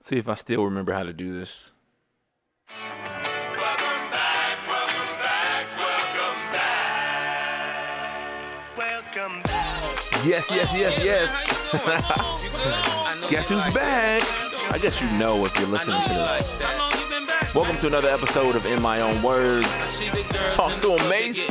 See if I still remember how to do this. Welcome back, welcome back, welcome back. Welcome back. Yes, yes, yes, yes. Guess who's back? I guess you know if you're listening to this. Welcome to another episode of In My Own Words. Talk to him, Mase.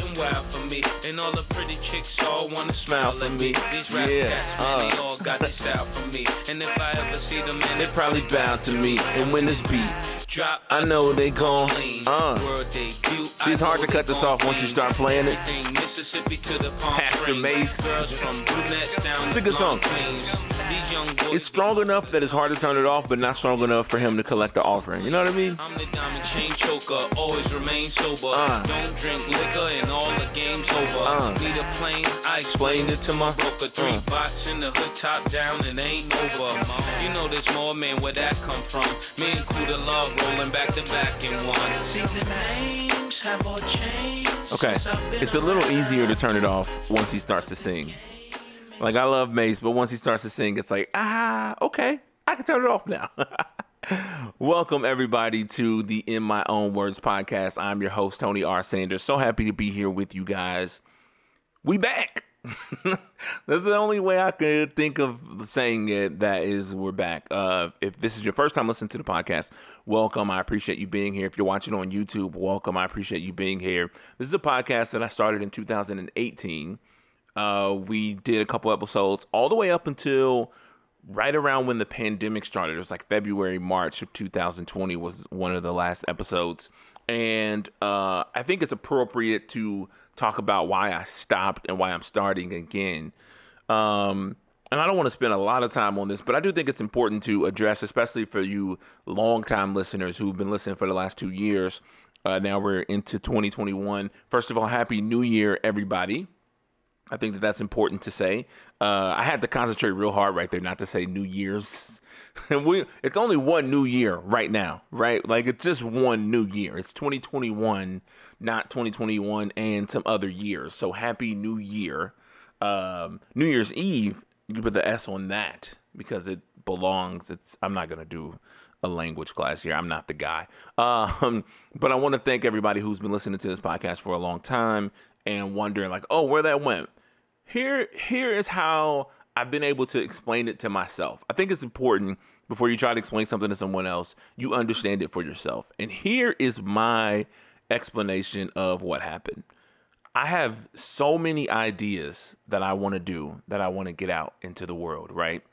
And all the pretty chicks all wanna Smile for at me. These rap Yeah, man, they all got this from me. And if I ever see them, man, They probably to me. And when this beat, drop, I know they gon' uh. It's hard to cut this off once you start playing it. Mississippi to the Palm Pastor Mase. Girls from brunettes down It's a good song. Long Queens. These young boys It's strong enough that it's hard to turn it off, but not strong enough for him to collect the offering. You know what I mean? I'm the diamond chain choker, always remain sober. Uh. Don't drink liquor and all the game's over. Uh. Need a plane, I explained it to my broker. Three Uh. bots in the hood, top down, and ain't over. You know there's more, man, where that come from? Me and Kuda Love rolling back to back in one. See the names have all changed. Okay, since I've been it's a little easier to turn it off once he starts to sing. Like I love Mase, but once he starts to sing, it's like ah, okay, I can turn it off now. Welcome everybody to the In My Own Words podcast. I'm your host Tony R. Sanders. So happy to be here with you guys. We back. That's the only way I could think of saying it. That is, we're back. Uh, if this is your first time listening to the podcast, welcome. I appreciate you being here. If you're watching on YouTube, welcome. I appreciate you being here. This is a podcast that I started in 2018. Uh, we did a couple episodes all the way up until right around when the pandemic started. It was like February, March of 2020 was one of the last episodes. And uh, I think it's appropriate to talk about why I stopped and why I'm starting again. Um, and I don't want to spend a lot of time on this, but I do think it's important to address, especially for you longtime listeners who've been listening for the last two years. Uh, now we're into 2021. First of all, Happy New Year, everybody. I think that that's important to say. Uh, I had to concentrate real hard right there, not to say New Year's. we, it's only one New Year right now, right? Like it's just one New Year. It's 2021, not 2021 and some other years. So Happy New Year. Um, New Year's Eve, you put the S on that because it belongs. It's. I'm not gonna do a language class here. I'm not the guy. Um, but I want to thank everybody who's been listening to this podcast for a long time and wondering like, oh, where that went. Here, here is how I've been able to explain it to myself. I think it's important before you try to explain something to someone else, you understand it for yourself. And here is my explanation of what happened. I have so many ideas that I want to do that I want to get out into the world, right?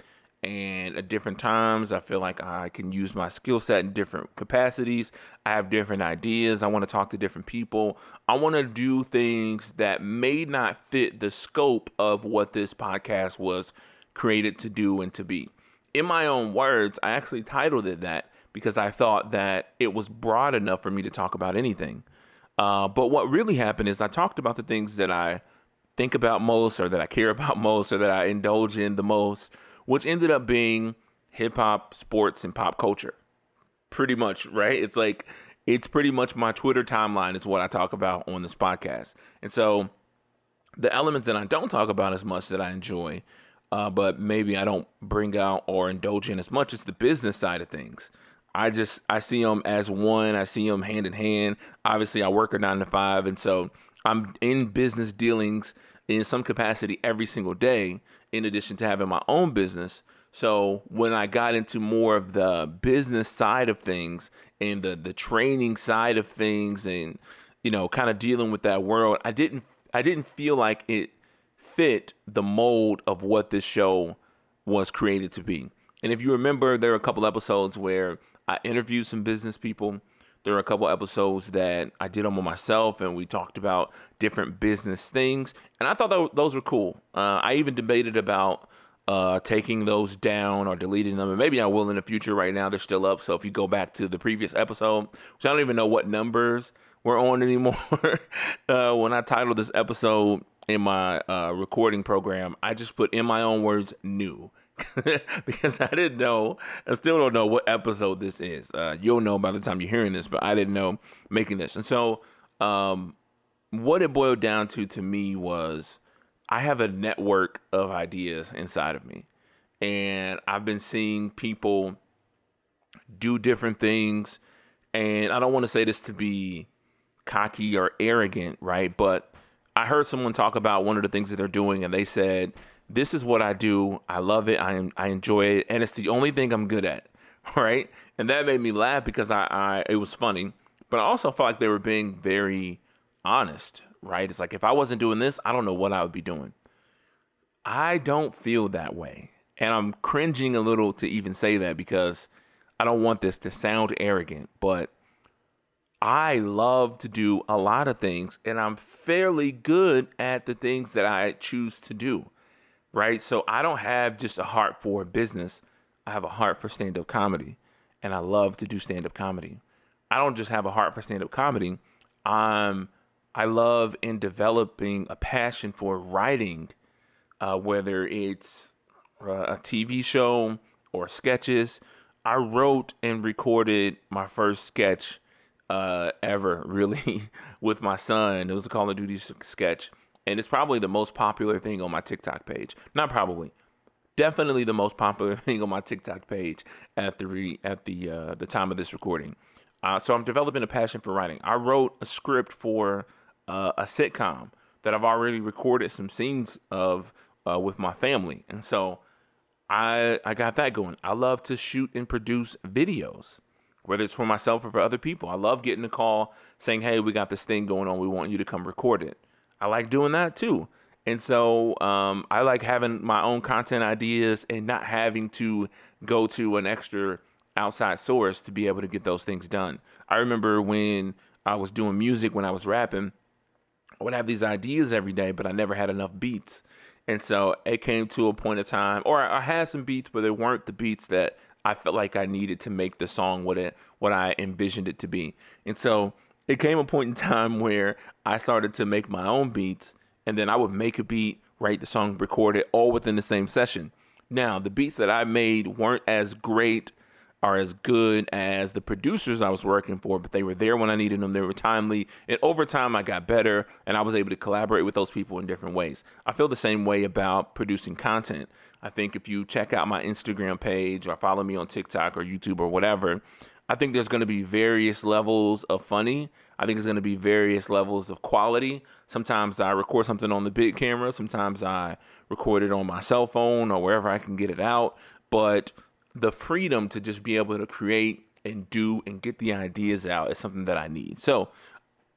And at different times, I feel like I can use my skill set in different capacities. I have different ideas. I want to talk to different people. I want to do things that may not fit the scope of what this podcast was created to do and to be. In my own words, I actually titled it that because I thought that it was broad enough for me to talk about anything. Uh, but what really happened is I talked about the things that I think about most or that I care about most or that I indulge in the most, which ended up being hip hop, sports, and pop culture. Pretty much, right? It's like, it's pretty much my Twitter timeline is what I talk about on this podcast. And so the elements that I don't talk about as much that I enjoy, uh, but maybe I don't bring out or indulge in as much as the business side of things. I just I see them as one. I see them hand in hand. Obviously, I work a nine to five, and so I'm in business dealings in some capacity every single day. In addition to having my own business, so when I got into more of the business side of things and the the training side of things, and you know, kind of dealing with that world, I didn't I didn't feel like it fit the mold of what this show was created to be. And if you remember, there are a couple episodes where I interviewed some business people. There are a couple episodes that I did them on myself, and we talked about different business things. And I thought tho- those were cool. Uh, I even debated about uh, taking those down or deleting them, and maybe I will in the future. Right now, they're still up. So if you go back to the previous episode, which I don't even know what numbers we're on anymore, uh, when I titled this episode in my uh, recording program, I just put in my own words new. because I didn't know, I still don't know what episode this is. Uh, you'll know by the time you're hearing this, but I didn't know making this. And so, um, what it boiled down to to me was I have a network of ideas inside of me. And I've been seeing people do different things. And I don't want to say this to be cocky or arrogant, right? But I heard someone talk about one of the things that they're doing, and they said, "This is what I do. I love it. I I enjoy it, and it's the only thing I'm good at." Right? And that made me laugh because I, I it was funny, but I also felt like they were being very honest. Right? It's like if I wasn't doing this, I don't know what I would be doing. I don't feel that way. And I'm cringing a little to even say that because I don't want this to sound arrogant, but I love to do a lot of things and I'm fairly good at the things that I choose to do. Right? So I don't have just a heart for business. I have a heart for stand up comedy and I love to do stand up comedy. I don't just have a heart for stand up comedy. I'm I love in developing a passion for writing, uh, whether it's uh, a TV show or sketches. I wrote and recorded my first sketch uh, ever, really, with my son. It was a Call of Duty sketch, and it's probably the most popular thing on my TikTok page. Not probably, definitely the most popular thing on my TikTok page at the re- at the uh, the time of this recording. Uh, so I'm developing a passion for writing. I wrote a script for uh, a sitcom that I've already recorded some scenes of uh, with my family, and so I I got that going. I love to shoot and produce videos, whether it's for myself or for other people. I love getting a call saying, "Hey, we got this thing going on. We want you to come record it." I like doing that too. And so um, I like having my own content ideas and not having to go to an extra outside source to be able to get those things done. I remember when I was doing music, when I was rapping, I would have these ideas every day, but I never had enough beats. And so it came to a point of time, or I had some beats, but they weren't the beats that I felt like I needed to make the song what it what I envisioned it to be. And so it came a point in time where I started to make my own beats, and then I would make a beat, write the song, record it, all within the same session. Now the beats that I made weren't as great or as good as the producers I was working for, but they were there when I needed them. They were timely. And over time, I got better and I was able to collaborate with those people in different ways. I feel the same way about producing content. I think if you check out my Instagram page or follow me on TikTok or YouTube or whatever, I think there's going to be various levels of funny. I think it's going to be various levels of quality. Sometimes I record something on the big camera, sometimes I record it on my cell phone or wherever I can get it out. But the freedom to just be able to create and do and get the ideas out is something that I need. So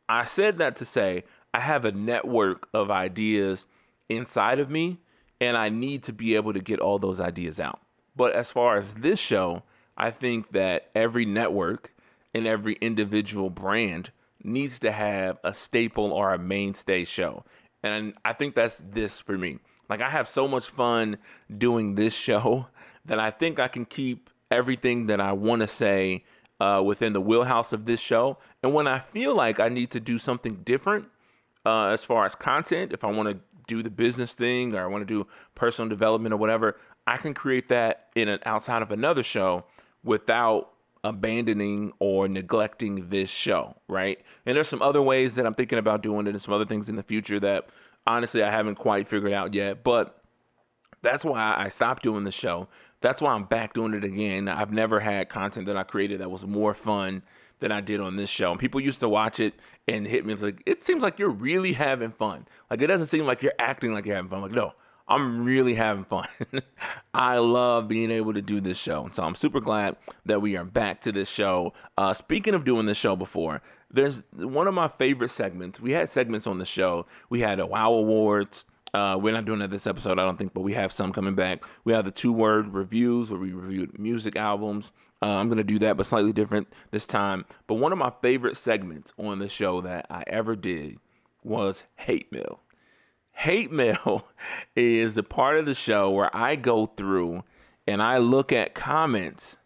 I said that to say I have a network of ideas inside of me and I need to be able to get all those ideas out. But as far as this show, I think that every network and every individual brand needs to have a staple or a mainstay show. And I think that's this for me. Like I have so much fun doing this show that I think I can keep everything that I want to say uh, within the wheelhouse of this show. And when I feel like I need to do something different uh, as far as content, if I want to do the business thing or I want to do personal development or whatever, I can create that in an outside of another show without abandoning or neglecting this show, right? And there's some other ways that I'm thinking about doing it and some other things in the future that honestly I haven't quite figured out yet, but that's why I stopped doing the show that's why I'm back doing it again. I've never had content that I created that was more fun than I did on this show. And people used to watch it and hit me like, it seems like you're really having fun. Like it doesn't seem like you're acting like you're having fun. I'm like, no, I'm really having fun. I love being able to do this show. And so I'm super glad that we are back to this show. Uh, speaking of doing this show before, there's one of my favorite segments. We had segments on the show. We had a Wow Awards. Uh, we're not doing that this episode, I don't think, but we have some coming back. We have the two word reviews where we reviewed music albums. Uh, I'm going to do that, but slightly different this time. But one of my favorite segments on the show that I ever did was Hate Mail. Hate Mail is the part of the show where I go through and I look at comments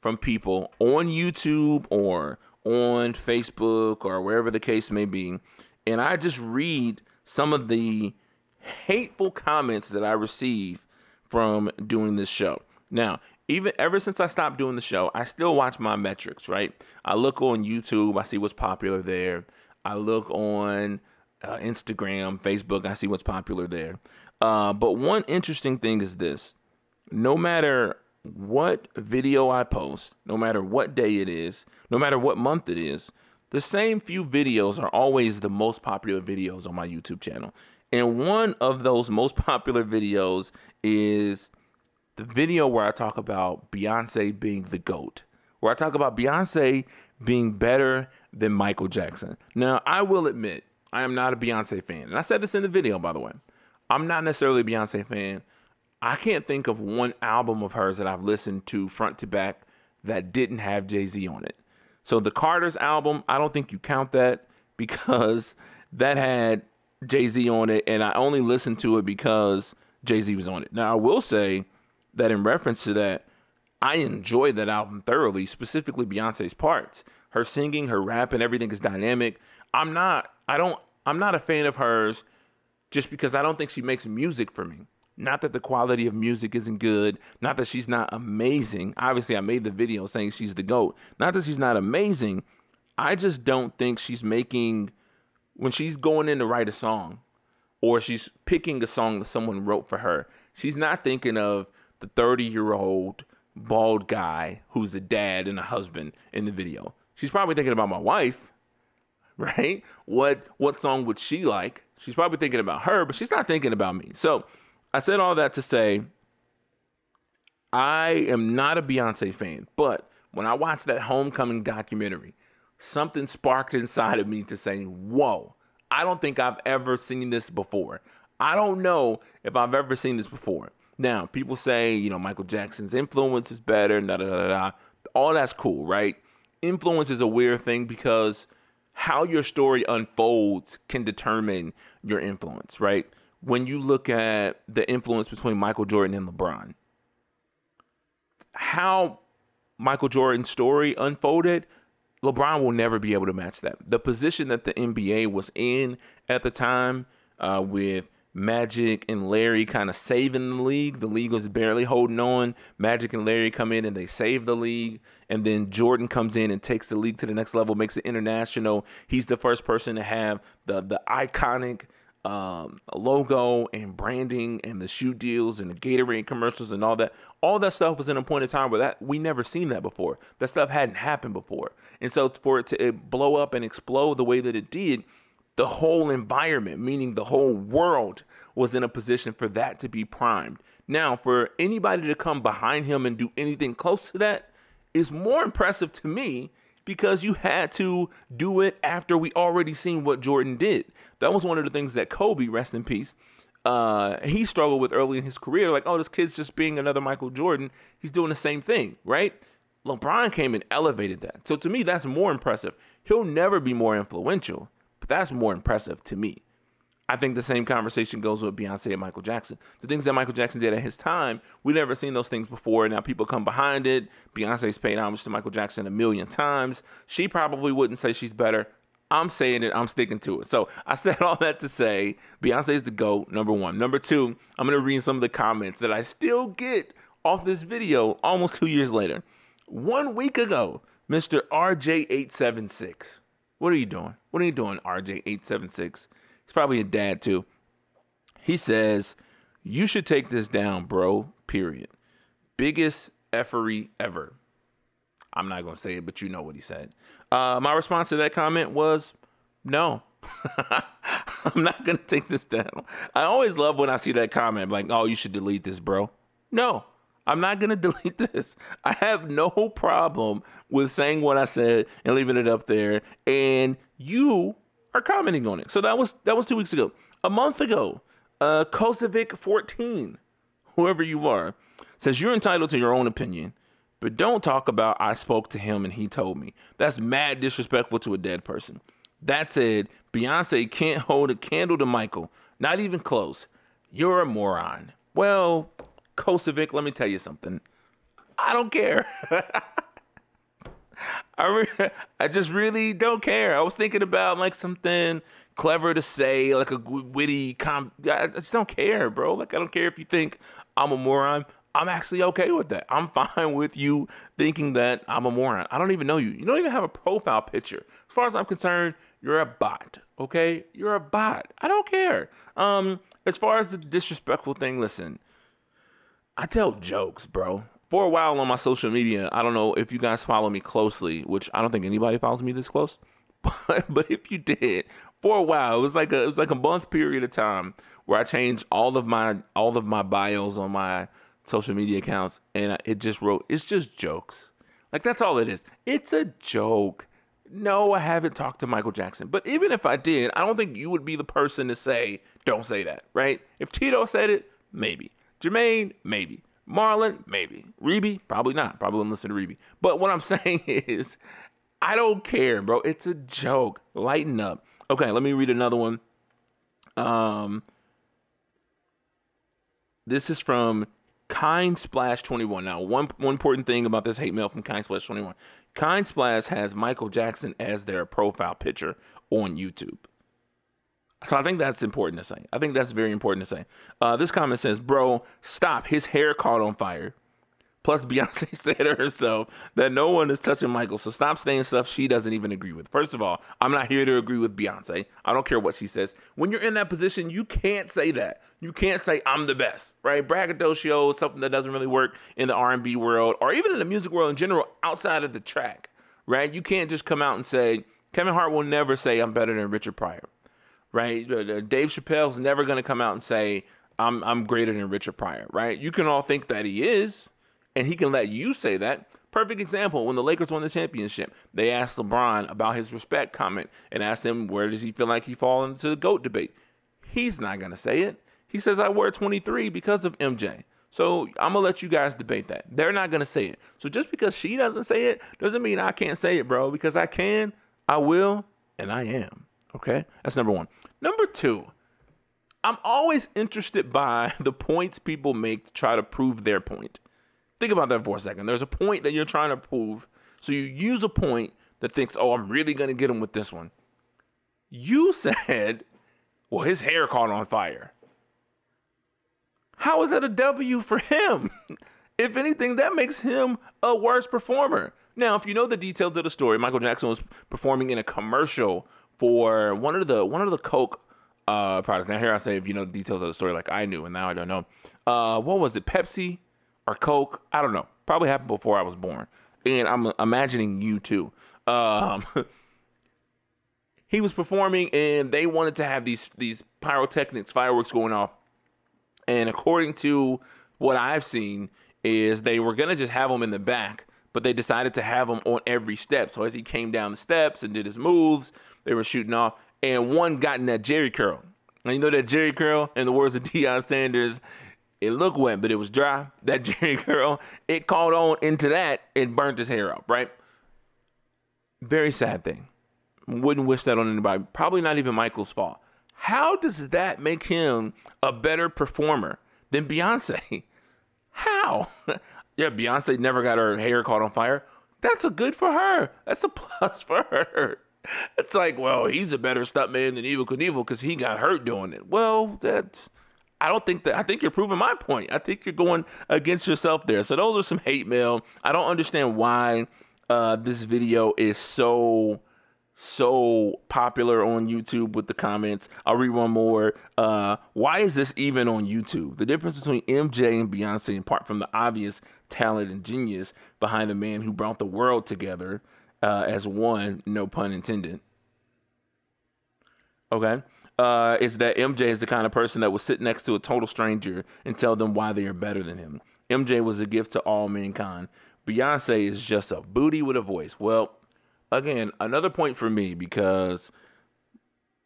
from people on YouTube or on Facebook or wherever the case may be. And I just read some of the hateful comments that I receive from doing this show. Now, even ever since I stopped doing the show, I still watch my metrics, right? I look on YouTube, I see what's popular there. I look on uh, Instagram, Facebook, I see what's popular there. Uh, but one interesting thing is this no matter what video I post, no matter what day it is, no matter what month it is, the same few videos are always the most popular videos on my YouTube channel. And one of those most popular videos is the video where I talk about Beyonce being the GOAT, where I talk about Beyonce being better than Michael Jackson. Now, I will admit, I am not a Beyonce fan. And I said this in the video, by the way. I'm not necessarily a Beyonce fan. I can't think of one album of hers that I've listened to front to back that didn't have Jay Z on it. So the Carter's album, I don't think you count that because that had Jay Z on it, and I only listened to it because Jay Z was on it. Now, I will say that in reference to that, I enjoyed that album thoroughly, specifically Beyonce's parts. Her singing, her rap, and everything is dynamic. I'm not, I don't, I'm not a fan of hers just because I don't think she makes music for me. Not that the quality of music isn't good, not that she's not amazing. Obviously, I made the video saying she's the GOAT. Not that she's not amazing. I just don't think she's making, when she's going in to write a song or she's picking a song that someone wrote for her, she's not thinking of the 30 year old bald guy who's a dad and a husband in the video. She's probably thinking about my wife, right? What what song would she like? She's probably thinking about her, but she's not thinking about me. So I said all that to say I am not a Beyonce fan, but when I watched that homecoming documentary, something sparked inside of me to say, whoa, I don't think I've ever seen this before. I don't know if I've ever seen this before. Now, people say, you know, Michael Jackson's influence is better, da da da da. All that's cool, right? Influence is a weird thing because how your story unfolds can determine your influence, right? When you look at the influence between Michael Jordan and LeBron, how Michael Jordan's story unfolded, LeBron will never be able to match that. The position that the NBA was in at the time, uh, with Magic and Larry kind of saving the league, the league was barely holding on. Magic and Larry come in and they save the league, and then Jordan comes in and takes the league to the next level, makes it international. He's the first person to have the the iconic um, logo and branding and the shoe deals and the Gatorade commercials and all that. All that stuff was in a point in time where that we never seen that before. That stuff hadn't happened before, and so for it to it blow up and explode the way that it did, the whole environment, meaning the whole world, was in a position for that to be primed. Now, for anybody to come behind him and do anything close to that is more impressive to me because you had to do it after we already seen what Jordan did. That was one of the things that Kobe, rest in peace, uh, he struggled with early in his career. Like, oh, this kid's just being another Michael Jordan. He's doing the same thing, right? LeBron came and elevated that. So to me, that's more impressive. He'll never be more influential, but that's more impressive to me. I think the same conversation goes with Beyonce and Michael Jackson. The things that Michael Jackson did at his time, we never seen those things before. Now people come behind it. Beyonce's paid homage to Michael Jackson a million times. She probably wouldn't say she's better. I'm saying it. I'm sticking to it. So I said all that to say Beyonce's the GOAT, number one. Number two, I'm going to read some of the comments that I still get off this video almost two years later. One week ago, Mr. RJ876. What are you doing? What are you doing, RJ876? He's probably a dad too. He says, You should take this down, bro. Period. Biggest effery ever. I'm not going to say it, but you know what he said. Uh, my response to that comment was, No. I'm not going to take this down. I always love when I see that comment, like, Oh, you should delete this, bro. No. I'm not gonna delete this. I have no problem with saying what I said and leaving it up there. And you are commenting on it. So that was that was two weeks ago. A month ago, uh, Kosovic 14, whoever you are, says you're entitled to your own opinion, but don't talk about I spoke to him and he told me. That's mad disrespectful to a dead person. That said, Beyonce can't hold a candle to Michael, not even close. You're a moron. Well, Kosovic, let me tell you something. I don't care. I re- I just really don't care. I was thinking about like something clever to say, like a witty com. I just don't care, bro. Like I don't care if you think I'm a moron. I'm actually okay with that. I'm fine with you thinking that I'm a moron. I don't even know you. You don't even have a profile picture. As far as I'm concerned, you're a bot. Okay, you're a bot. I don't care. Um, as far as the disrespectful thing, listen. I tell jokes, bro. For a while on my social media, I don't know if you guys follow me closely, which I don't think anybody follows me this close. But but if you did, for a while, it was like a it was like a month period of time where I changed all of my all of my bios on my social media accounts and it just wrote it's just jokes. Like that's all it is. It's a joke. No, I haven't talked to Michael Jackson. But even if I did, I don't think you would be the person to say, don't say that, right? If Tito said it, maybe. Jermaine, maybe. Marlon, maybe. Rebbie, probably not. Probably wouldn't listen to Rebbie. But what I'm saying is, I don't care, bro. It's a joke. Lighten up. Okay, let me read another one. Um, this is from Kind Splash 21. Now, one one important thing about this hate mail from Kind Splash 21. Kind Splash has Michael Jackson as their profile picture on YouTube. So I think that's important to say. I think that's very important to say. Uh, this comment says, "Bro, stop! His hair caught on fire." Plus, Beyonce said to herself that no one is touching Michael, so stop saying stuff she doesn't even agree with. First of all, I'm not here to agree with Beyonce. I don't care what she says. When you're in that position, you can't say that. You can't say I'm the best, right? Braggadocio is something that doesn't really work in the R&B world or even in the music world in general outside of the track, right? You can't just come out and say Kevin Hart will never say I'm better than Richard Pryor, right? Dave Chappelle's never going to come out and say I'm I'm greater than Richard Pryor, right? You can all think that he is and he can let you say that. Perfect example when the Lakers won the championship. They asked LeBron about his respect comment and asked him where does he feel like he fall into the GOAT debate. He's not going to say it. He says, I wear 23 because of MJ. So I'm going to let you guys debate that. They're not going to say it. So just because she doesn't say it doesn't mean I can't say it, bro, because I can, I will, and I am. Okay? That's number one. Number two, I'm always interested by the points people make to try to prove their point. Think about that for a second. There's a point that you're trying to prove. So you use a point that thinks, oh, I'm really going to get him with this one. You said, well, his hair caught on fire. How is that a W for him? if anything, that makes him a worse performer. Now, if you know the details of the story, Michael Jackson was performing in a commercial for one of the one of the Coke uh, products. Now, here I say, if you know the details of the story, like I knew, and now I don't know. Uh, what was it? Pepsi or Coke? I don't know. Probably happened before I was born, and I'm imagining you too. Um, he was performing, and they wanted to have these these pyrotechnics, fireworks going off and according to what I've seen, is they were gonna just have them in the back, but they decided to have him on every step. So as he came down the steps and did his moves, they were shooting off, and one got in that Jheri curl. And you know that Jheri curl, in the words of Deion Sanders, it looked wet, but it was dry. That Jheri curl, it caught on into that and burnt his hair up, right? Very sad thing. Wouldn't wish that on anybody. Probably not even Michael's fault. How does that make him a better performer than Beyonce? How? Yeah, Beyonce never got her hair caught on fire. That's a good for her. That's a plus for her. It's like, well, he's a better stuntman than Evel Knievel because he got hurt doing it. Well, that I don't think that. I think you're proving my point. I think you're going against yourself there. So those are some hate mail. I don't understand why uh, this video is so so popular on YouTube with the comments. I'll read one more. Uh, why is this even on YouTube? The difference between MJ and Beyonce, apart from the obvious talent and genius behind the man who brought the world together uh, as one, no pun intended. Okay. Uh, is that MJ is the kind of person that will sit next to a total stranger and tell them why they are better than him. MJ was a gift to all mankind. Beyonce is just a booty with a voice. Well, again, another point for me because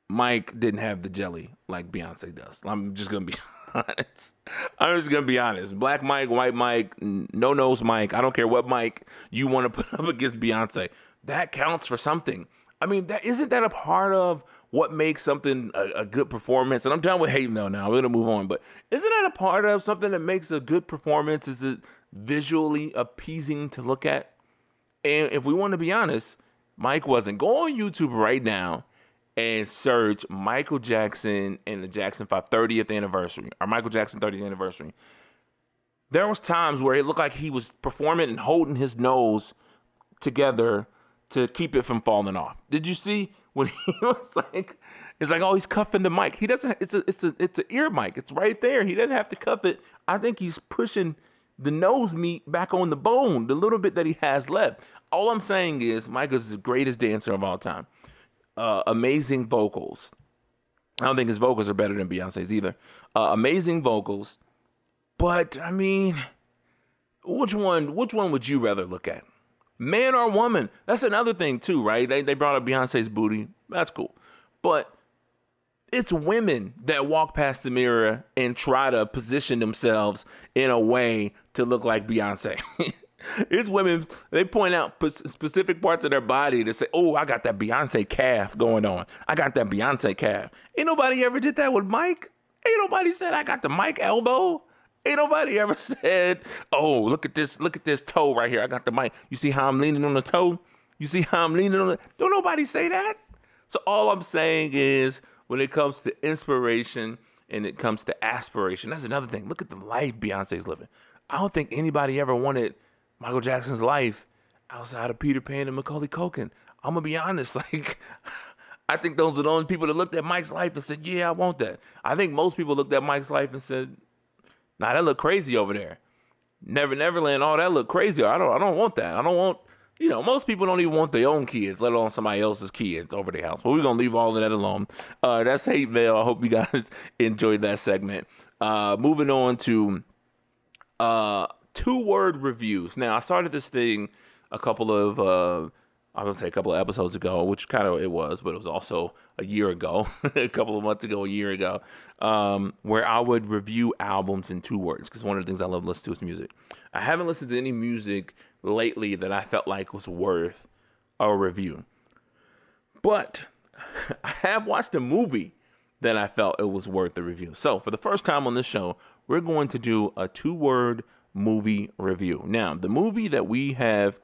Mike didn't have the jelly like Beyonce does. I'm just gonna be honest. I'm just gonna be honest. Black Mike, white Mike, no nose Mike. I don't care what Mike you want to put up against Beyonce. That counts for something. I mean, that isn't that a part of what makes something a, a good performance? And I'm done with hating though. Now we're gonna move on. But isn't that a part of something that makes a good performance? Is it visually appeasing to look at? And if we want to be honest, Mike wasn't. Go on YouTube right now and search Michael Jackson and the Jackson 5 30th anniversary or Michael Jackson 30th anniversary. There was times where it looked like he was performing and holding his nose together to keep it from falling off. Did you see when he was like it's like oh he's cuffing the mic. He doesn't it's a it's a it's an ear mic. It's right there. He doesn't have to cuff it. I think he's pushing the nose meat back on the bone, the little bit that he has left. All I'm saying is Michael's the greatest dancer of all time. Uh, amazing vocals. I don't think his vocals are better than Beyonce's either. Uh, amazing vocals, but I mean, which one? Which one would you rather look at, man or woman? That's another thing too, right? They they brought up Beyonce's booty. That's cool, but it's women that walk past the mirror and try to position themselves in a way to look like Beyonce. it's women, they point out specific parts of their body to say, oh, I got that Beyonce calf going on. I got that Beyonce calf. Ain't nobody ever did that with Mike. Ain't nobody said I got the Mike elbow. Ain't nobody ever said, oh, look at this, look at this toe right here. I got the mic. You see how I'm leaning on the toe? You see how I'm leaning on the don't nobody say that. So all I'm saying is when it comes to inspiration and it comes to aspiration, that's another thing. Look at the life Beyonce's living. I don't think anybody ever wanted Michael Jackson's life outside of Peter Pan and Macaulay Culkin. I'm gonna be honest, like I think those are the only people that looked at Mike's life and said, "Yeah, I want that." I think most people looked at Mike's life and said, "Nah, that look crazy over there." Never Neverland, all that look crazy. I don't, I don't want that. I don't want you know, most people don't even want their own kids, let alone somebody else's kids over their house. But we're gonna leave all of that alone. Uh, that's hate mail. I hope you guys enjoyed that segment. Uh, moving on to uh, two word reviews. Now, I started this thing a couple of uh, I was gonna say a couple of episodes ago, which kind of it was, but it was also a year ago, a couple of months ago, a year ago, um, where I would review albums in two words because one of the things I love listening to is music. I haven't listened to any music lately that I felt like was worth a review, but I have watched a movie that I felt it was worth the review. So for the first time on this show, we're going to do a two word movie review. Now, the movie that we have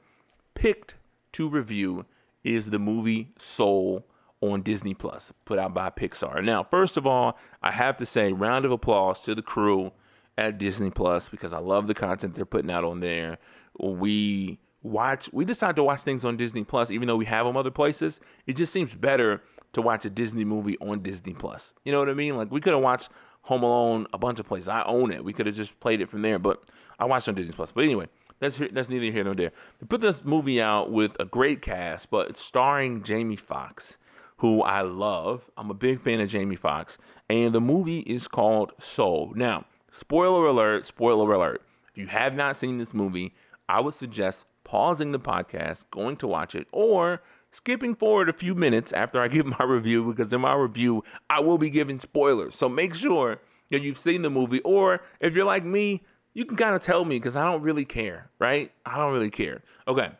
picked to review is the movie Soul on Disney Plus, put out by Pixar. Now, first of all, I have to say, round of applause to the crew at Disney Plus because I love the content they're putting out on there. We watch, we decide to watch things on Disney Plus, even though we have them other places. It just seems better to watch a Disney movie on Disney Plus. You know what I mean? Like we could have watched Home Alone a bunch of places. I own it. We could have just played it from there, but I watched on Disney Plus. But anyway, that's that's neither here nor there. They put this movie out with a great cast, but it's starring Jamie Foxx, who I love. I'm a big fan of Jamie Foxx, and the movie is called Soul. Now, spoiler alert! Spoiler alert! If you have not seen this movie, I would suggest pausing the podcast, going to watch it, or skipping forward a few minutes after I give my review because in my review I will be giving spoilers. So make sure that you've seen the movie, or if you're like me, you can kind of tell me because I don't really care, right? I don't really care. Okay.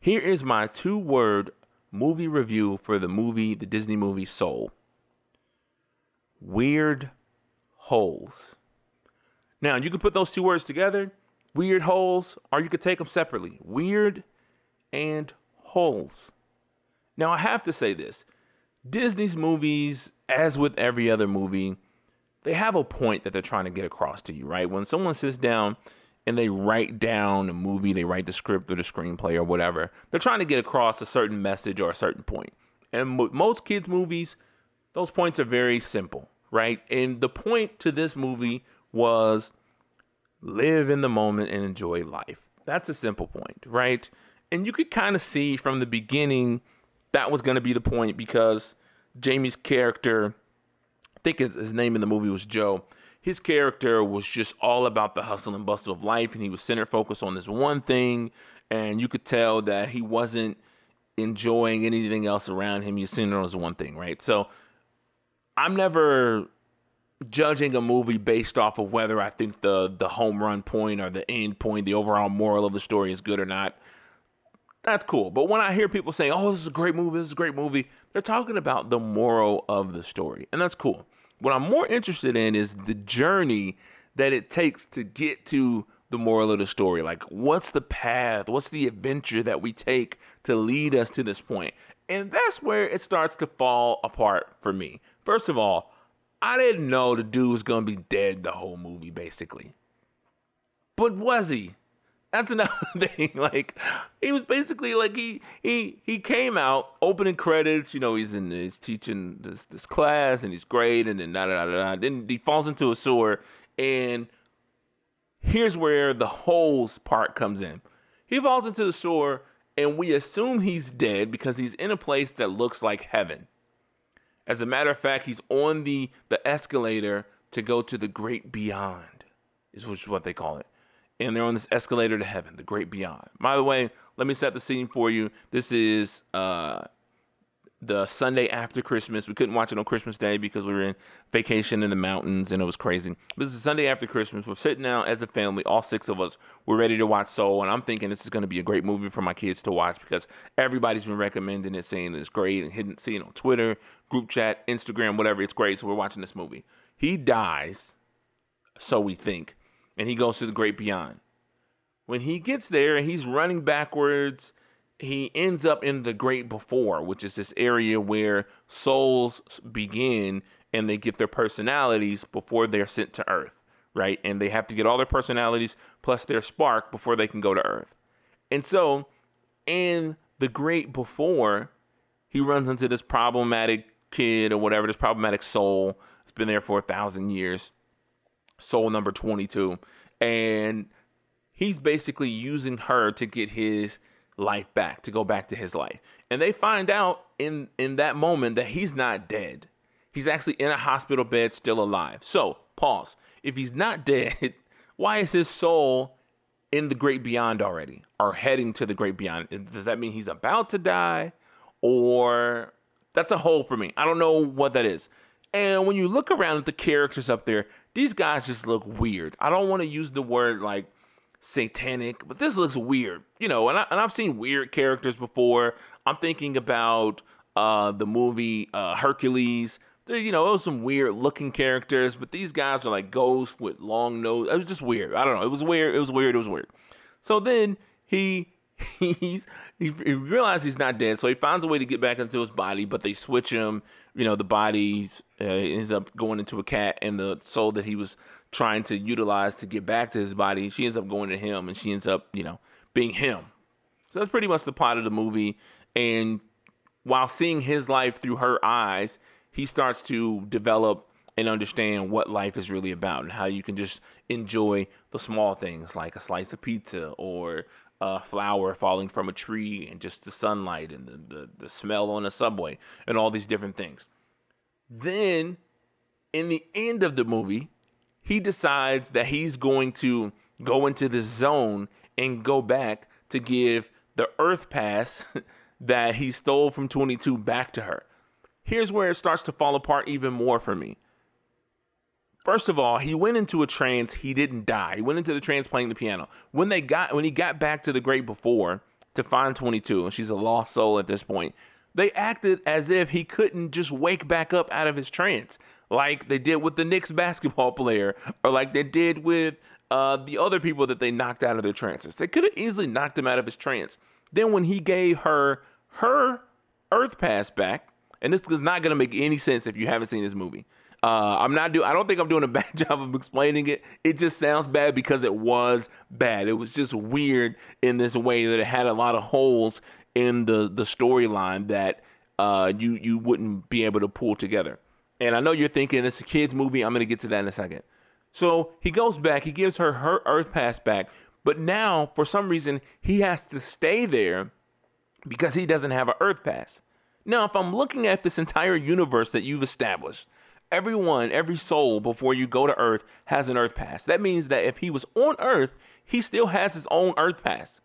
Here is my two word movie review for the movie, the Disney movie Soul. Weird holes. Now, you can put those two words together, weird holes, or you could take them separately. Weird and holes. Now, I have to say this Disney's movies, as with every other movie, they have a point that they're trying to get across to you, right? When someone sits down and they write down a movie, they write the script or the screenplay or whatever, they're trying to get across a certain message or a certain point. And with most kids' movies, those points are very simple, right? And the point to this movie was live in the moment and enjoy life. That's a simple point, right? And you could kind of see from the beginning that was going to be the point because Jamie's character think his, name in the movie was Joe. His character was just all about the hustle and bustle of life, and he was center focused on this one thing. And you could tell that he wasn't enjoying anything else around him. He's centered on this one thing, right? So I'm never judging a movie based off of whether I think the the home run point or the end point, the overall moral of the story is good or not. That's cool. But when I hear people saying, "Oh, this is a great movie. This is a great movie," they're talking about the moral of the story, and that's cool. What I'm more interested in is the journey that it takes to get to the moral of the story. Like, what's the path? What's the adventure that we take to lead us to this point? And that's where it starts to fall apart for me. First of all, I didn't know the dude was to be dead the whole movie, basically. But was he? That's another thing. Like he was basically like he he he came out opening credits. You know, he's in he's teaching this this class and he's great, and then da da da da. Then he falls into a sewer and Here's where the holes part comes in. He falls into the sewer and we assume he's dead because he's in a place that looks like heaven. As a matter of fact, he's on the, the escalator to go to the great beyond, is which is what they call it. And they're on this escalator to heaven, the great beyond. By the way, let me set the scene for you. This is uh, the Sunday after Christmas. We couldn't watch it on Christmas Day because we were in vacation in the mountains and it was crazy. This is Sunday after Christmas. We're sitting down as a family, all six of us. We're ready to watch Soul, and I'm thinking this is going to be a great movie for my kids to watch because everybody's been recommending it, saying that it's great, and hidden, seeing on Twitter, group chat, Instagram, whatever. It's great. So we're watching this movie. He dies, so we think, and he goes to the great beyond. When he gets there and he's running backwards he ends up in the great before, which is this area where souls begin and they get their personalities before they're sent to Earth, right? And they have to get all their personalities plus their spark before they can go to Earth. And so, in the great before, he runs into this problematic kid or whatever, this problematic soul. It's been there for a thousand years. Soul number 22. And he's basically using her to get his life back, to go back to his life. And they find out in in that moment that he's not dead. He's actually in a hospital bed still alive. So, pause. If he's not dead, why is his soul in the great beyond already or heading to the great beyond? Does that mean he's about to die or that's a hole for me. I don't know what that is. And when you look around at the characters up there, these guys just look weird. I don't want to use the word like satanic, but this looks weird, you know. And, I, and I've seen weird characters before. I'm thinking about uh, the movie uh, Hercules. There, you know, it was some weird looking characters, but these guys are like ghosts with long nose. It was just weird. I don't know. It was weird. It was weird. It was weird. So then he he's he, he realizes he's not dead, so he finds a way to get back into his body, but they switch him. You know, the body uh, ends up going into a cat, and the soul that he was trying to utilize to get back to his body, she ends up going to him, and she ends up, you know, being him. So that's pretty much the plot of the movie. And while seeing his life through her eyes, he starts to develop and understand what life is really about and how you can just enjoy the small things like a slice of pizza or a flower falling from a tree and just the sunlight and the, the, the smell on a subway and all these different things. Then, in the end of the movie, he decides that he's going to go into the zone and go back to give the Earth Pass that he stole from 22 back to her. Here's where it starts to fall apart even more for me. First of all, he went into a trance. He didn't die. He went into the trance playing the piano. When they got when he got back to the great before to find 22, and she's a lost soul at this point, they acted as if he couldn't just wake back up out of his trance, like they did with the Knicks basketball player, or like they did with uh, the other people that they knocked out of their trances. They could have easily knocked him out of his trance. Then when he gave her her Earth Pass back, and this is not going to make any sense if you haven't seen this movie. Uh, I'm not do. I don't think I'm doing a bad job of explaining it. It just sounds bad because it was bad. It was just weird in this way that it had a lot of holes in the the storyline that uh, you you wouldn't be able to pull together. And I know you're thinking it's a kids movie. I'm gonna get to that in a second. So he goes back. He gives her her Earth Pass back, but now for some reason he has to stay there because he doesn't have an Earth Pass. Now, if I'm looking at this entire universe that you've established, everyone, every soul before you go to Earth has an Earth pass. That means that if he was on Earth, he still has his own Earth pass.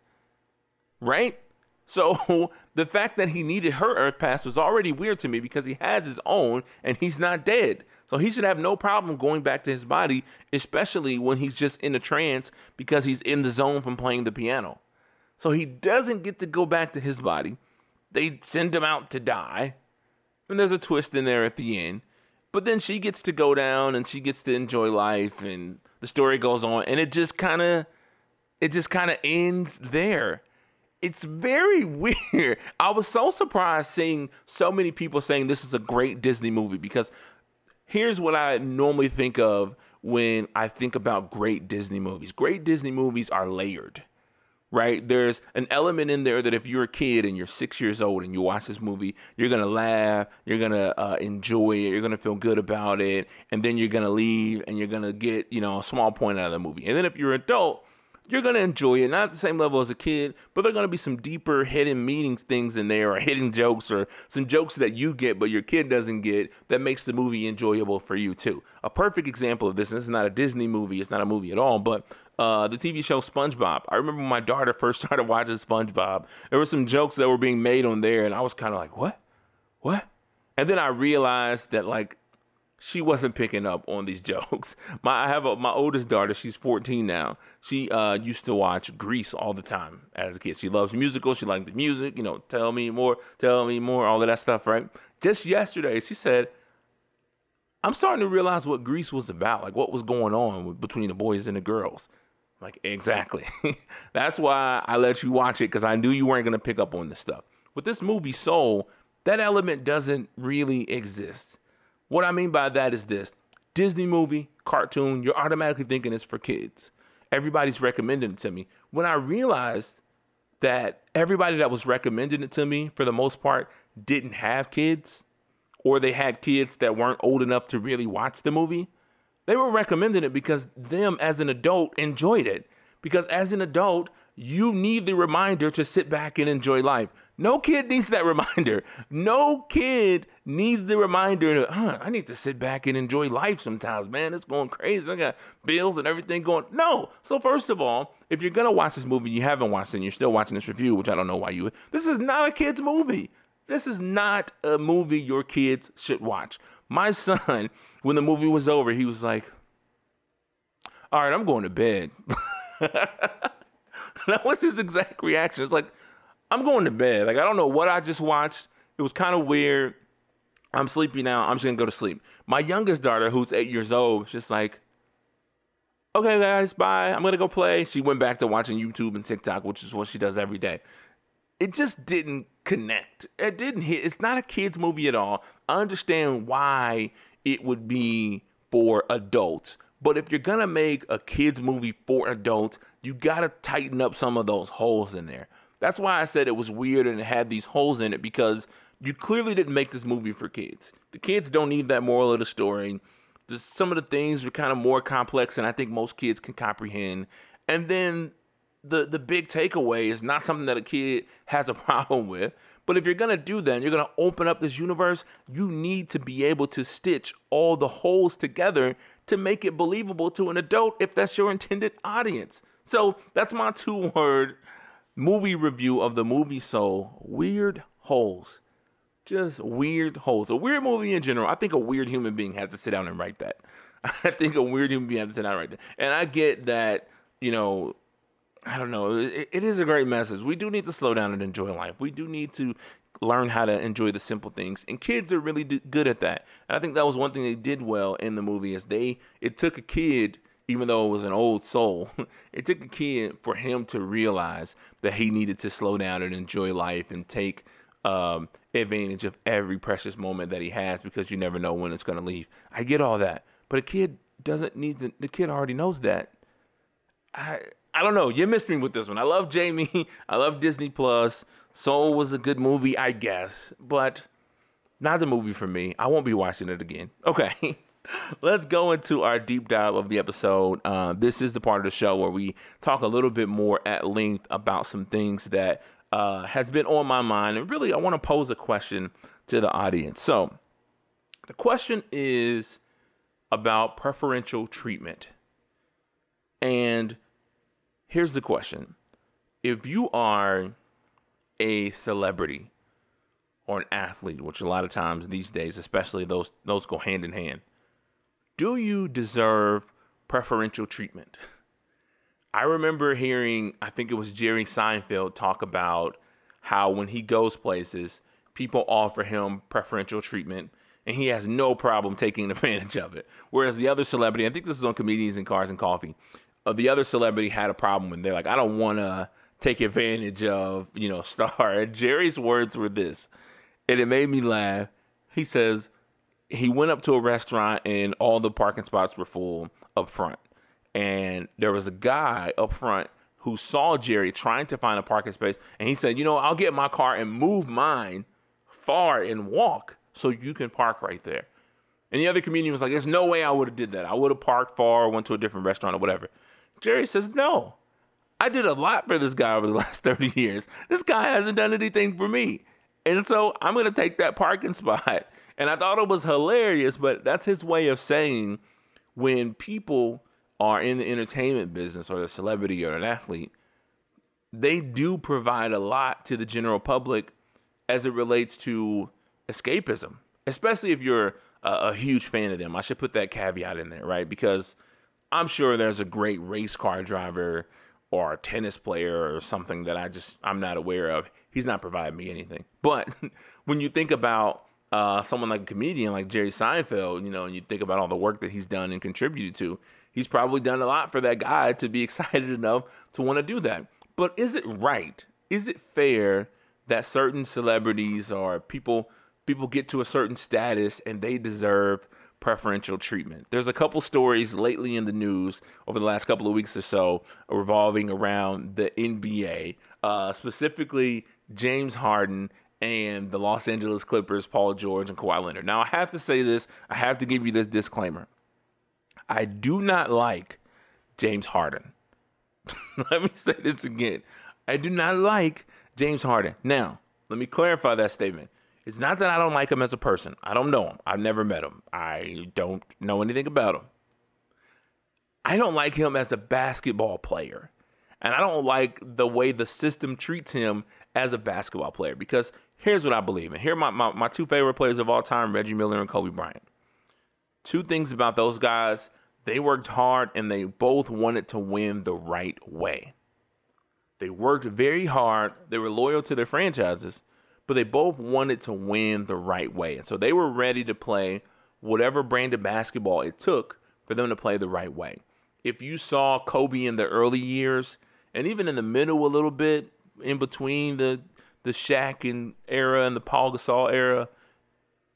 Right? So the fact that he needed her Earth pass was already weird to me because he has his own and he's not dead. So he should have no problem going back to his body, especially when he's just in a trance because he's in the zone from playing the piano. So he doesn't get to go back to his body. They send him out to die. And there's a twist in there at the end. But then she gets to go down and she gets to enjoy life and the story goes on and it just kind of it just kind of ends there. It's very weird. I was so surprised seeing so many people saying this is a great Disney movie because here's what I normally think of when I think about great Disney movies. Great Disney movies are layered. Right? There's an element in there that if you're a kid and you're six years old and you watch this movie, you're gonna laugh, you're gonna uh, enjoy it, you're gonna feel good about it, and then you're gonna leave and you're gonna get you know a small point out of the movie. And then if you're an adult, you're gonna enjoy it, not at the same level as a kid, but there're gonna be some deeper hidden meanings things in there, or hidden jokes, or some jokes that you get but your kid doesn't get that makes the movie enjoyable for you too. A perfect example of this, and this is not a Disney movie, it's not a movie at all, but uh, the TV show SpongeBob. I remember when my daughter first started watching SpongeBob, there were some jokes that were being made on there, and I was kind of like, what? What? And then I realized that like she wasn't picking up on these jokes. My I have a, my oldest daughter, she's 14 now. She uh, used to watch Grease all the time as a kid. She loves musicals. She liked the music. You know, tell me more, tell me more, all of that stuff. Right? Just yesterday, she said, "I'm starting to realize what Grease was about. Like what was going on between the boys and the girls." Like exactly. That's why I let you watch it because I knew you weren't gonna pick up on this stuff. With this movie Soul, that element doesn't really exist. What I mean by that is this Disney movie, cartoon, you're automatically thinking it's for kids. Everybody's recommending it to me. When I realized that everybody that was recommending it to me, for the most part, didn't have kids, or they had kids that weren't old enough to really watch the movie, they were recommending it because them as an adult enjoyed it. Because as an adult, you need the reminder to sit back and enjoy life. No kid needs that reminder. No kid needs the reminder to, huh, I need to sit back and enjoy life sometimes, man. It's going crazy. I got bills and everything going. No. So, first of all, if you're going to watch this movie, you haven't watched it and you're still watching this review, which I don't know why you. This is not a kid's movie. This is not a movie your kids should watch. My son, when the movie was over, he was like, all right, I'm going to bed. that was his exact reaction. It's like, I'm going to bed. Like, I don't know what I just watched. It was kind of weird. I'm sleepy now. I'm just going to go to sleep. My youngest daughter, who's eight years old, was just like, okay, guys, bye. I'm going to go play. She went back to watching YouTube and TikTok, which is what she does every day. It just didn't connect. It didn't hit. It's not a kid's movie at all. I understand why it would be for adults. But if you're gonna make a kids movie for adults, you gotta tighten up some of those holes in there. That's why I said it was weird and it had these holes in it because you clearly didn't make this movie for kids. The kids don't need that moral of the story. Just some of the things are kind of more complex than I think most kids can comprehend. And then the the big takeaway is not something that a kid has a problem with. But if you're gonna do that, you're gonna open up this universe, you need to be able to stitch all the holes together to make it believable to an adult if that's your intended audience. So that's my two word movie review of the movie Soul Weird Holes. Just weird holes. A weird movie in general. I think a weird human being had to sit down and write that. I think a weird human being had to sit down and write that. And I get that, you know, I don't know. It, it is a great message. We do need to slow down and enjoy life. We do need to learn how to enjoy the simple things, and kids are really d- good at that. And I think that was one thing they did well in the movie is they it took a kid, even though it was an old soul, it took a kid for him to realize that he needed to slow down and enjoy life and take um, advantage of every precious moment that he has because you never know when it's going to leave. I get all that, but a kid doesn't need to, the kid already knows that. I I don't know. You missed me with this one. I love Jamie. I love Disney Plus. Soul was a good movie, I guess, but not the movie for me. I won't be watching it again. Okay. Let's go into our deep dive of the episode. Uh, this is the part of the show where we talk a little bit more at length about some things that uh, has been on my mind, and really, I want to pose a question to the audience. So, the question is about preferential treatment, and here's the question: If you are a celebrity or an athlete, which a lot of times these days, especially those those go hand in hand. Do you deserve preferential treatment? I remember hearing, I think it was Jerry Seinfeld talk about how when he goes places, people offer him preferential treatment and he has no problem taking advantage of it. Whereas the other celebrity, I think this is on Comedians in Cars and Coffee, uh, the other celebrity had a problem and they're like, I don't want to take advantage of, you know, Star. And Jerry's words were this, and it made me laugh. He says he went up to a restaurant and all the parking spots were full up front. And there was a guy up front who saw Jerry trying to find a parking space, and he said, "You know, I'll get my car and move mine far and walk so you can park right there." And the other comedian was like, "There's no way I would have did that. I would have parked far, went to a different restaurant or whatever." Jerry says, "No, I did a lot for this guy over the last 30 years. This guy hasn't done anything for me. And so I'm going to take that parking spot. And I thought it was hilarious, but that's his way of saying when people are in the entertainment business or a celebrity or an athlete, they do provide a lot to the general public as it relates to escapism, especially if you're a, a huge fan of them. I should put that caveat in there, right? Because I'm sure there's a great race car driver or a tennis player or something that I just I'm not aware of. He's not providing me anything. But when you think about uh, someone like a comedian like Jerry Seinfeld, you know, and you think about all the work that he's done and contributed to, he's probably done a lot for that guy to be excited enough to want to do that. But is it right? Is it fair that certain celebrities or people people get to a certain status and they deserve preferential treatment. There's a couple stories lately in the news over the last couple of weeks or so revolving around the NBA, uh, specifically James Harden and the Los Angeles Clippers, Paul George and Kawhi Leonard. Now, I have to say this, I have to give you this disclaimer. I do not like James Harden. let me say this again. I do not like James Harden. Now, let me clarify that statement. It's not that I don't like him as a person. I don't know him. I've never met him. I don't know anything about him. I don't like him as a basketball player. And I don't like the way the system treats him as a basketball player because here's what I believe in. Here are my, my, my two favorite players of all time Reggie Miller and Kobe Bryant. Two things about those guys they worked hard and they both wanted to win the right way. They worked very hard, they were loyal to their franchises, but they both wanted to win the right way. And so they were ready to play whatever brand of basketball it took for them to play the right way. If you saw Kobe in the early years and even in the middle a little bit, in between the the Shaq and era and the Paul Gasol era,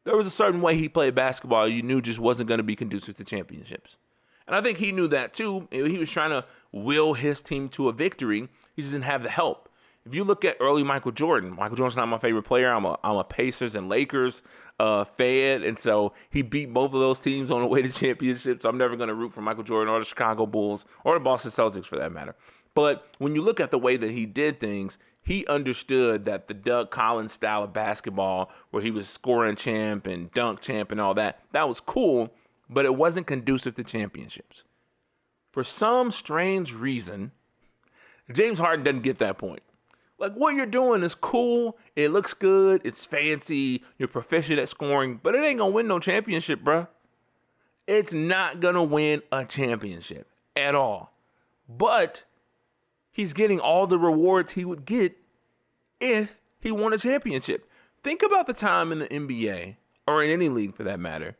there was a certain way he played basketball you knew just wasn't going to be conducive to championships. And I think he knew that too. He was trying to will his team to a victory. He just didn't have the help. If you look at early Michael Jordan, Michael Jordan's not my favorite player. I'm a I'm a Pacers and Lakers uh, fan, and so he beat both of those teams on the way to championships. I'm never going to root for Michael Jordan or the Chicago Bulls or the Boston Celtics for that matter. But when you look at the way that he did things, he understood that the Doug Collins style of basketball, where he was scoring champ and dunk champ and all that, that was cool, but it wasn't conducive to championships. For some strange reason, James Harden doesn't get that point. Like what you're doing is cool. It looks good. It's fancy. You're proficient at scoring, but it ain't gonna win no championship, bruh. It's not gonna win a championship at all. But he's getting all the rewards he would get if he won a championship. Think about the time in the NBA or in any league for that matter,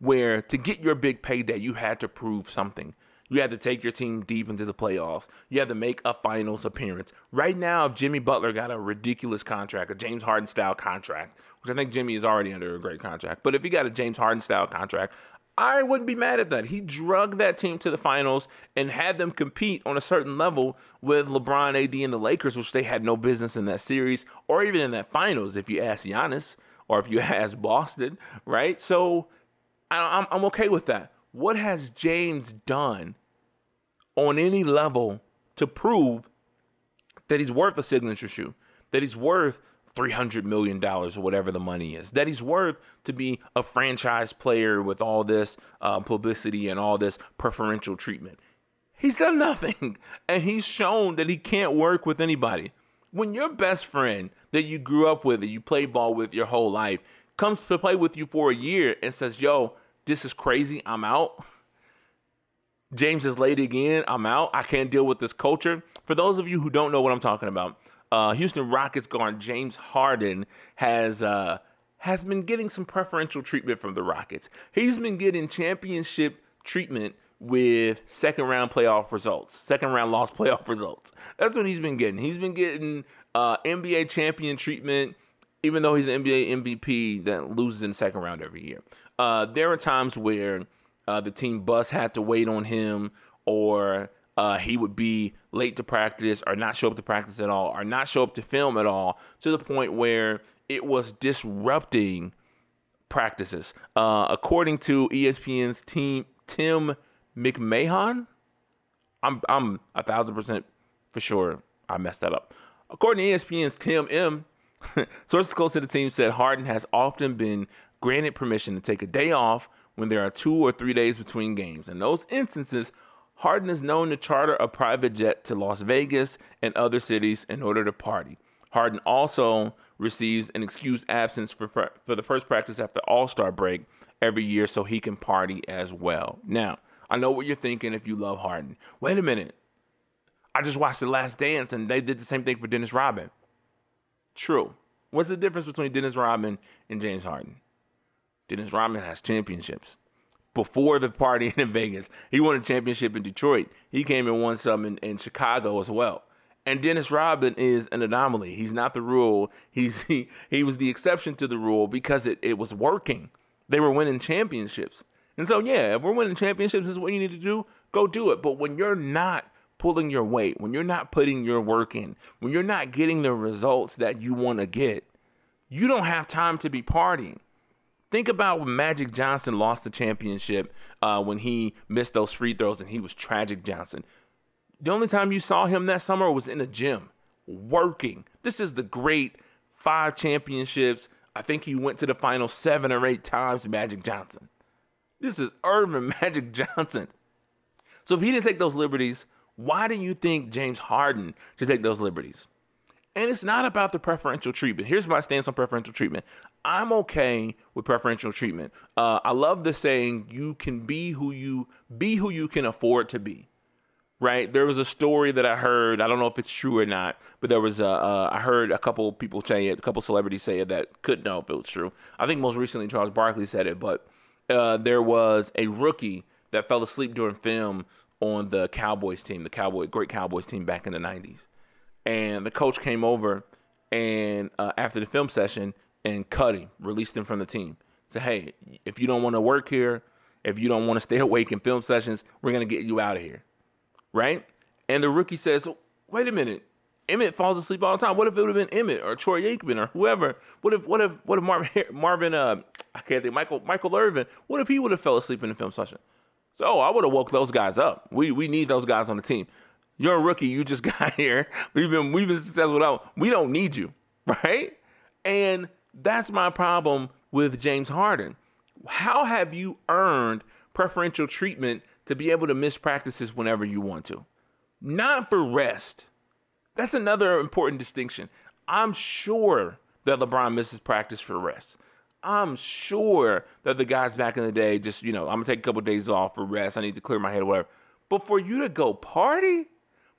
where to get your big payday, you had to prove something. You had to take your team deep into the playoffs. You had to make a finals appearance. Right now, if Jimmy Butler got a ridiculous contract, a James Harden style contract, which I think Jimmy is already under a great contract, but if he got a James Harden style contract, I wouldn't be mad at that. He drug that team to the finals and had them compete on a certain level with LeBron, AD, and the Lakers, which they had no business in that series or even in that finals, if you ask Giannis or if you ask Boston, right? So I'm, I'm okay with that. What has James done on any level to prove that he's worth a signature shoe, that he's worth $300 million or whatever the money is, that he's worth to be a franchise player with all this uh, publicity and all this preferential treatment? He's done nothing. And he's shown that he can't work with anybody. When your best friend that you grew up with, that you played ball with your whole life, comes to play with you for a year and says, Yo, this is crazy. I'm out. James is late again. I'm out. I can't deal with this culture. For those of you who don't know what I'm talking about, uh, Houston Rockets guard James Harden has uh, has been getting some preferential treatment from the Rockets. He's been getting championship treatment with second round playoff results, second round loss playoff results. That's what he's been getting. He's been getting uh, NBA champion treatment, even though he's an NBA MVP that loses in second round every year. Uh, there are times where uh, the team bus had to wait on him, or uh, he would be late to practice or not show up to practice at all or not show up to film at all to the point where it was disrupting practices. Uh, according to ESPN's team, Tim McMahon, I'm I'm a thousand percent for sure I messed that up. According to ESPN's Tim M, sources close to the team said Harden has often been granted permission to take a day off when there are two or three days between games. In those instances, Harden is known to charter a private jet to Las Vegas and other cities in order to party. Harden also receives an excused absence for, for the first practice after All Star break every year so he can party as well. Now, I know what you're thinking if you love Harden. Wait a minute. I just watched The Last Dance and they did the same thing for Dennis Rodman. True. What's the difference between Dennis Rodman and James Harden? Dennis Rodman has championships. Before the party in Vegas, he won a championship in Detroit. He came and won some in, in Chicago as well. And Dennis Rodman is an anomaly. He's not the rule. He's he, he was the exception to the rule because it, it was working. They were winning championships. And so yeah, if we're winning championships, this is what you need to do, go do it. But when you're not pulling your weight, when you're not putting your work in, when you're not getting the results that you want to get, you don't have time to be partying. Think about when Magic Johnson lost the championship uh, when he missed those free throws and he was tragic Johnson. The only time you saw him that summer was in the gym, working. This is the great five championships. I think he went to the final seven or eight times, Magic Johnson. This is Earvin Magic Johnson. So if he didn't take those liberties, why do you think James Harden should take those liberties? And it's not about the preferential treatment. Here's my stance on preferential treatment. I'm okay with preferential treatment. Uh, I love the saying, "You can be who you be who you can afford to be." Right? There was a story that I heard. I don't know if it's true or not, but there was a. Uh, I heard a couple people say it. A couple celebrities say it that couldn't know if it was true. I think most recently Charles Barkley said it, but uh, there was a rookie that fell asleep during film on the Cowboys team, the Cowboy great Cowboys team back in the '90s and the coach came over and uh, after the film session and cut him, released him from the team. Say, "Hey, if you don't want to work here, if you don't want to stay awake in film sessions, we're gonna get you out of here." Right? And the rookie says, "Wait a minute." Emmett falls asleep all the time. What if it would have been Emmett or Troy Aikman or whoever? What if what if what if Marvin Marvin uh I can't think Michael Michael Irvin? What if he would have fell asleep in the film session? So I would have woke those guys up. We we need those guys on the team. You're a rookie. You just got here. We've been we've been successful without. We don't need you, right? And that's my problem with James Harden. How have you earned preferential treatment to be able to miss practices whenever you want to? Not for rest. That's another important distinction. I'm sure that LeBron misses practice for rest. I'm sure that the guys back in the day just, you know, I'm gonna take a couple days off for rest. I need to clear my head or whatever. But for you to go party,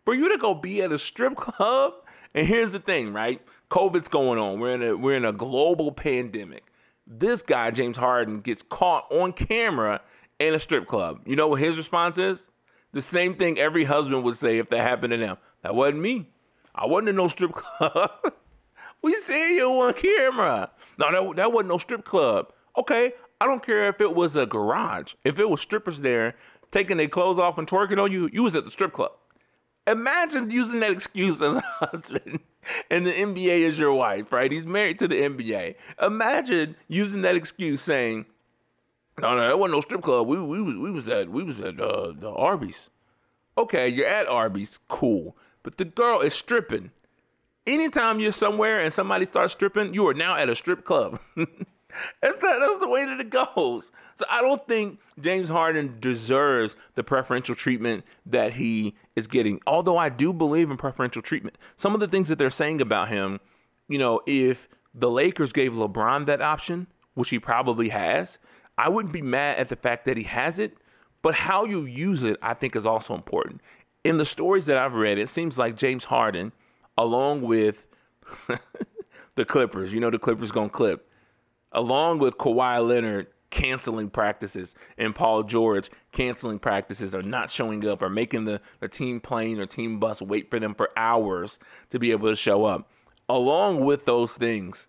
for you to go be at a strip club, and here's the thing, right? COVID's going on. We're in a we're in a global pandemic. This guy, James Harden, gets caught on camera in a strip club. You know what his response is? The same thing every husband would say if that happened to them. That wasn't me. I wasn't in no strip club. we see you on camera. No, that, that wasn't no strip club. Okay, I don't care if it was a garage. If it was strippers there taking their clothes off and twerking on you, you was at the strip club. Imagine using that excuse as a husband and the NBA is your wife, right? He's married to the NBA. Imagine using that excuse saying, no, no, that wasn't no strip club. We, we, was, we was at, we was at uh, the Arby's. Okay, you're at Arby's, cool. But the girl is stripping. Anytime you're somewhere and somebody starts stripping, you are now at a strip club. That's not, that's the way that it goes. So I don't think James Harden deserves the preferential treatment that he is getting. Although I do believe in preferential treatment. Some of the things that they're saying about him, you know, if the Lakers gave LeBron that option, which he probably has, I wouldn't be mad at the fact that he has it. But how you use it, I think, is also important. In the stories that I've read, it seems like James Harden, along with the Clippers, you know, the Clippers gonna clip along with Kawhi Leonard canceling practices and Paul George canceling practices or not showing up or making the, the team plane or team bus wait for them for hours to be able to show up. Along with those things,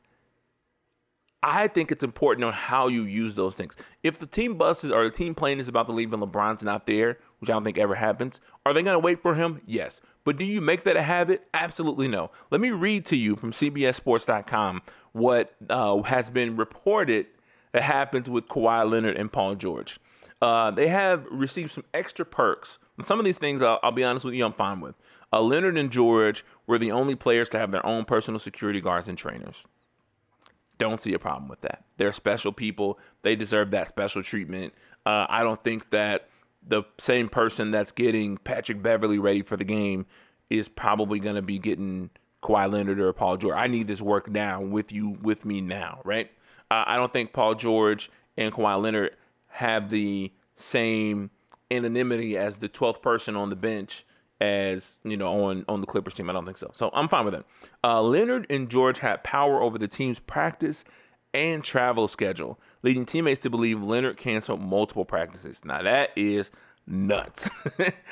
I think it's important on how you use those things. If the team bus is or the team plane is about to leave and LeBron's not there, which I don't think ever happens. Are they going to wait for him? Yes. But do you make that a habit? Absolutely no. Let me read to you from CBSSports.com what uh, has been reported that happens with Kawhi Leonard and Paul George. Uh, they have received some extra perks. Some of these things, I'll, I'll be honest with you, I'm fine with. Uh, Leonard and George were the only players to have their own personal security guards and trainers. Don't see a problem with that. They're special people. They deserve that special treatment. Uh, I don't think that the same person that's getting Patrick Beverley ready for the game is probably going to be getting Kawhi Leonard or Paul George. I need this work now with you, with me now, right? Uh, I don't think Paul George and Kawhi Leonard have the same anonymity as the 12th person on the bench as you know on on the Clippers team. I don't think so. So I'm fine with that. Uh, Leonard and George had power over the team's practice and travel schedule, leading teammates to believe Leonard canceled multiple practices. Now that is nuts.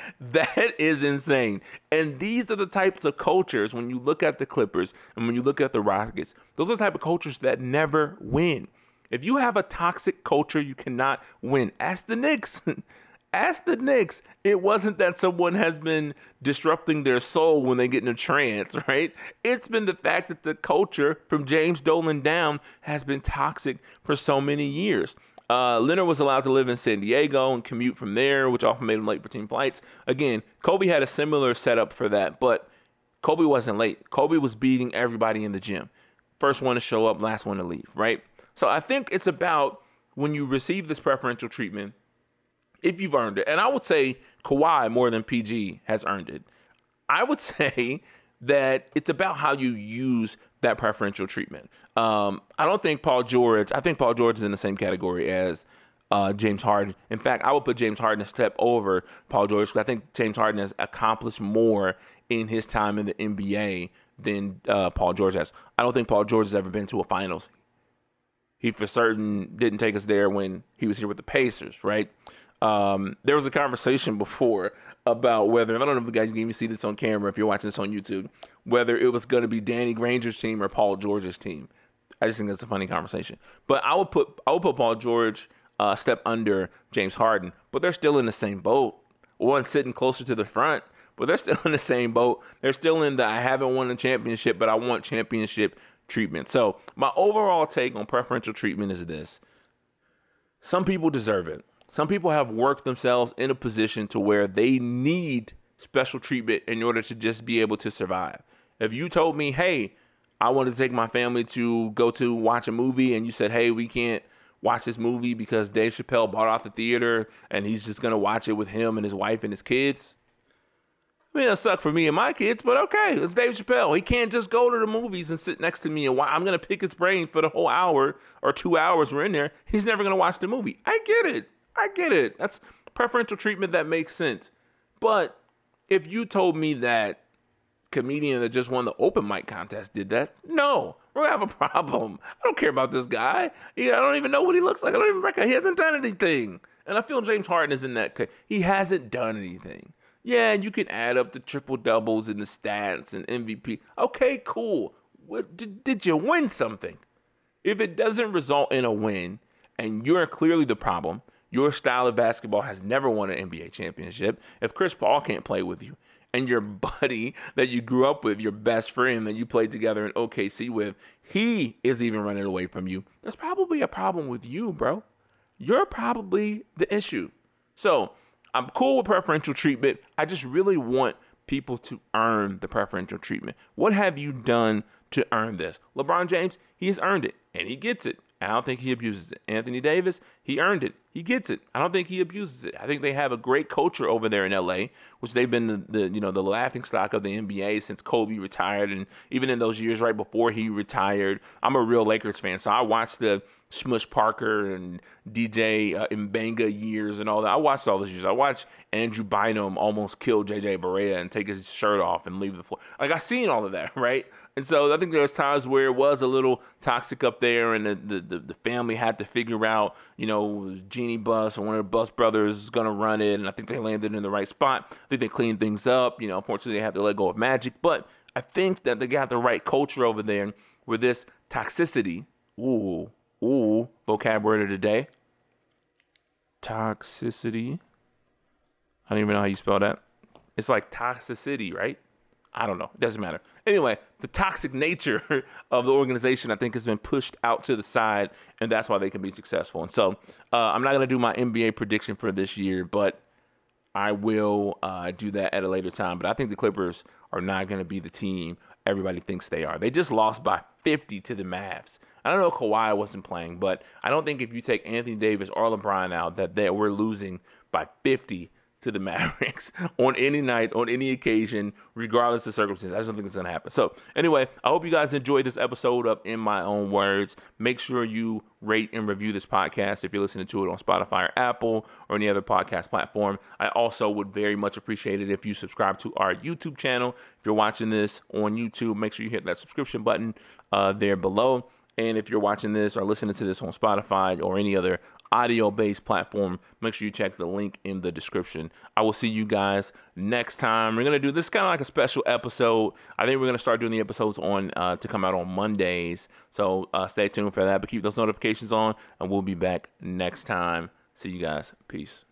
that is insane. And these are the types of cultures when you look at the Clippers and when you look at the Rockets. Those are the type of cultures that never win. If you have a toxic culture, you cannot win. Ask the Knicks. Ask the Knicks. It wasn't that someone has been disrupting their soul when they get in a trance, right? It's been the fact that the culture from James Dolan down has been toxic for so many years. Uh, Leonard was allowed to live in San Diego and commute from there, which often made him late for team flights. Again, Kobe had a similar setup for that, but Kobe wasn't late. Kobe was beating everybody in the gym. First one to show up, last one to leave, right? So I think it's about when you receive this preferential treatment, if you've earned it. And I would say Kawhi more than PG has earned it. I would say that it's about how you use that preferential treatment. Um, I don't think Paul George, I think Paul George is in the same category as uh, James Harden. In fact, I would put James Harden a step over Paul George because I think James Harden has accomplished more in his time in the NBA than uh, Paul George has. I don't think Paul George has ever been to a finals. He for certain didn't take us there when he was here with the Pacers, right? Um, there was a conversation before about whether I don't know if you guys can even see this on camera if you're watching this on YouTube, whether it was going to be Danny Granger's team or Paul George's team. I just think that's a funny conversation. But I would put I would put Paul George uh, step under James Harden, but they're still in the same boat. One sitting closer to the front, but they're still in the same boat. They're still in the I haven't won a championship, but I want championship treatment. So my overall take on preferential treatment is this: some people deserve it. Some people have worked themselves in a position to where they need special treatment in order to just be able to survive. If you told me, hey, I want to take my family to go to watch a movie, and you said, hey, we can't watch this movie because Dave Chappelle bought off the theater and he's just going to watch it with him and his wife and his kids. I mean, it suck for me and my kids, but okay, it's Dave Chappelle. He can't just go to the movies and sit next to me and why I'm gonna pick his brain for the whole hour or two hours we're in there. He's never gonna watch the movie. I get it. I get it. That's preferential treatment that makes sense. But if you told me that comedian that just won the open mic contest did that, no, we're gonna have a problem. I don't care about this guy. I don't even know what he looks like. I don't even recognize. He hasn't done anything. And I feel James Harden is in that. He hasn't done anything. Yeah, and you can add up the triple doubles and the stats and MVP. Okay, cool. What did, did you win something? If it doesn't result in a win, and you're clearly the problem, your style of basketball has never won an NBA championship. If Chris Paul can't play with you, and your buddy that you grew up with, your best friend that you played together in OKC with, he is even running away from you, there's probably a problem with you, bro. You're probably the issue. So, I'm cool with preferential treatment. I just really want people to earn the preferential treatment. What have you done to earn this? LeBron James, he has earned it and he gets it. I don't think he abuses it. Anthony Davis, he earned it. He gets it. I don't think he abuses it. I think they have a great culture over there in LA, which they've been the, the you know the laughing stock of the NBA since Kobe retired, and even in those years right before he retired. I'm a real Lakers fan, so I watched the Smush Parker and DJ uh, Mbenga years and all that. I watched all those years. I watched Andrew Bynum almost kill JJ Barea and take his shirt off and leave the floor. Like I seen all of that, right? And so I think there was times where it was a little toxic up there, and the, the, the family had to figure out, you know, Jeanie Buss or one of the Buss brothers is going to run it, and I think they landed in the right spot. I think they cleaned things up. You know, unfortunately, they had to let go of Magic, but I think that they got the right culture over there where this toxicity, ooh, ooh, vocab word of the day, toxicity. I don't even know how you spell that. It's like toxicity, right? I don't know. It doesn't matter. Anyway, the toxic nature of the organization, I think, has been pushed out to the side, and that's why they can be successful. And so, uh, I'm not going to do my NBA prediction for this year, but I will uh, do that at a later time. But I think the Clippers are not going to be the team everybody thinks they are. They just lost by 50 to the Mavs. I don't know if Kawhi wasn't playing, but I don't think if you take Anthony Davis or LeBron out, that they, we're losing by 50 to the Mavericks on any night, on any occasion, regardless of circumstances. I just don't think it's going to happen. So, anyway, I hope you guys enjoyed this episode of In My Own Words. Make sure you rate and review this podcast if you're listening to it on Spotify or Apple or any other podcast platform. I also would very much appreciate it if you subscribe to our YouTube channel. If you're watching this on YouTube, make sure you hit that subscription button uh, there below. And if you're watching this or listening to this on Spotify or any other audio based platform, make sure you check the link in the description. I will see you guys next time. We're going to do this kind of like a special episode. I think we're going to start doing the episodes on uh, to come out on Mondays. So uh, stay tuned for that, but keep those notifications on, and we'll be back next time. See you guys. Peace.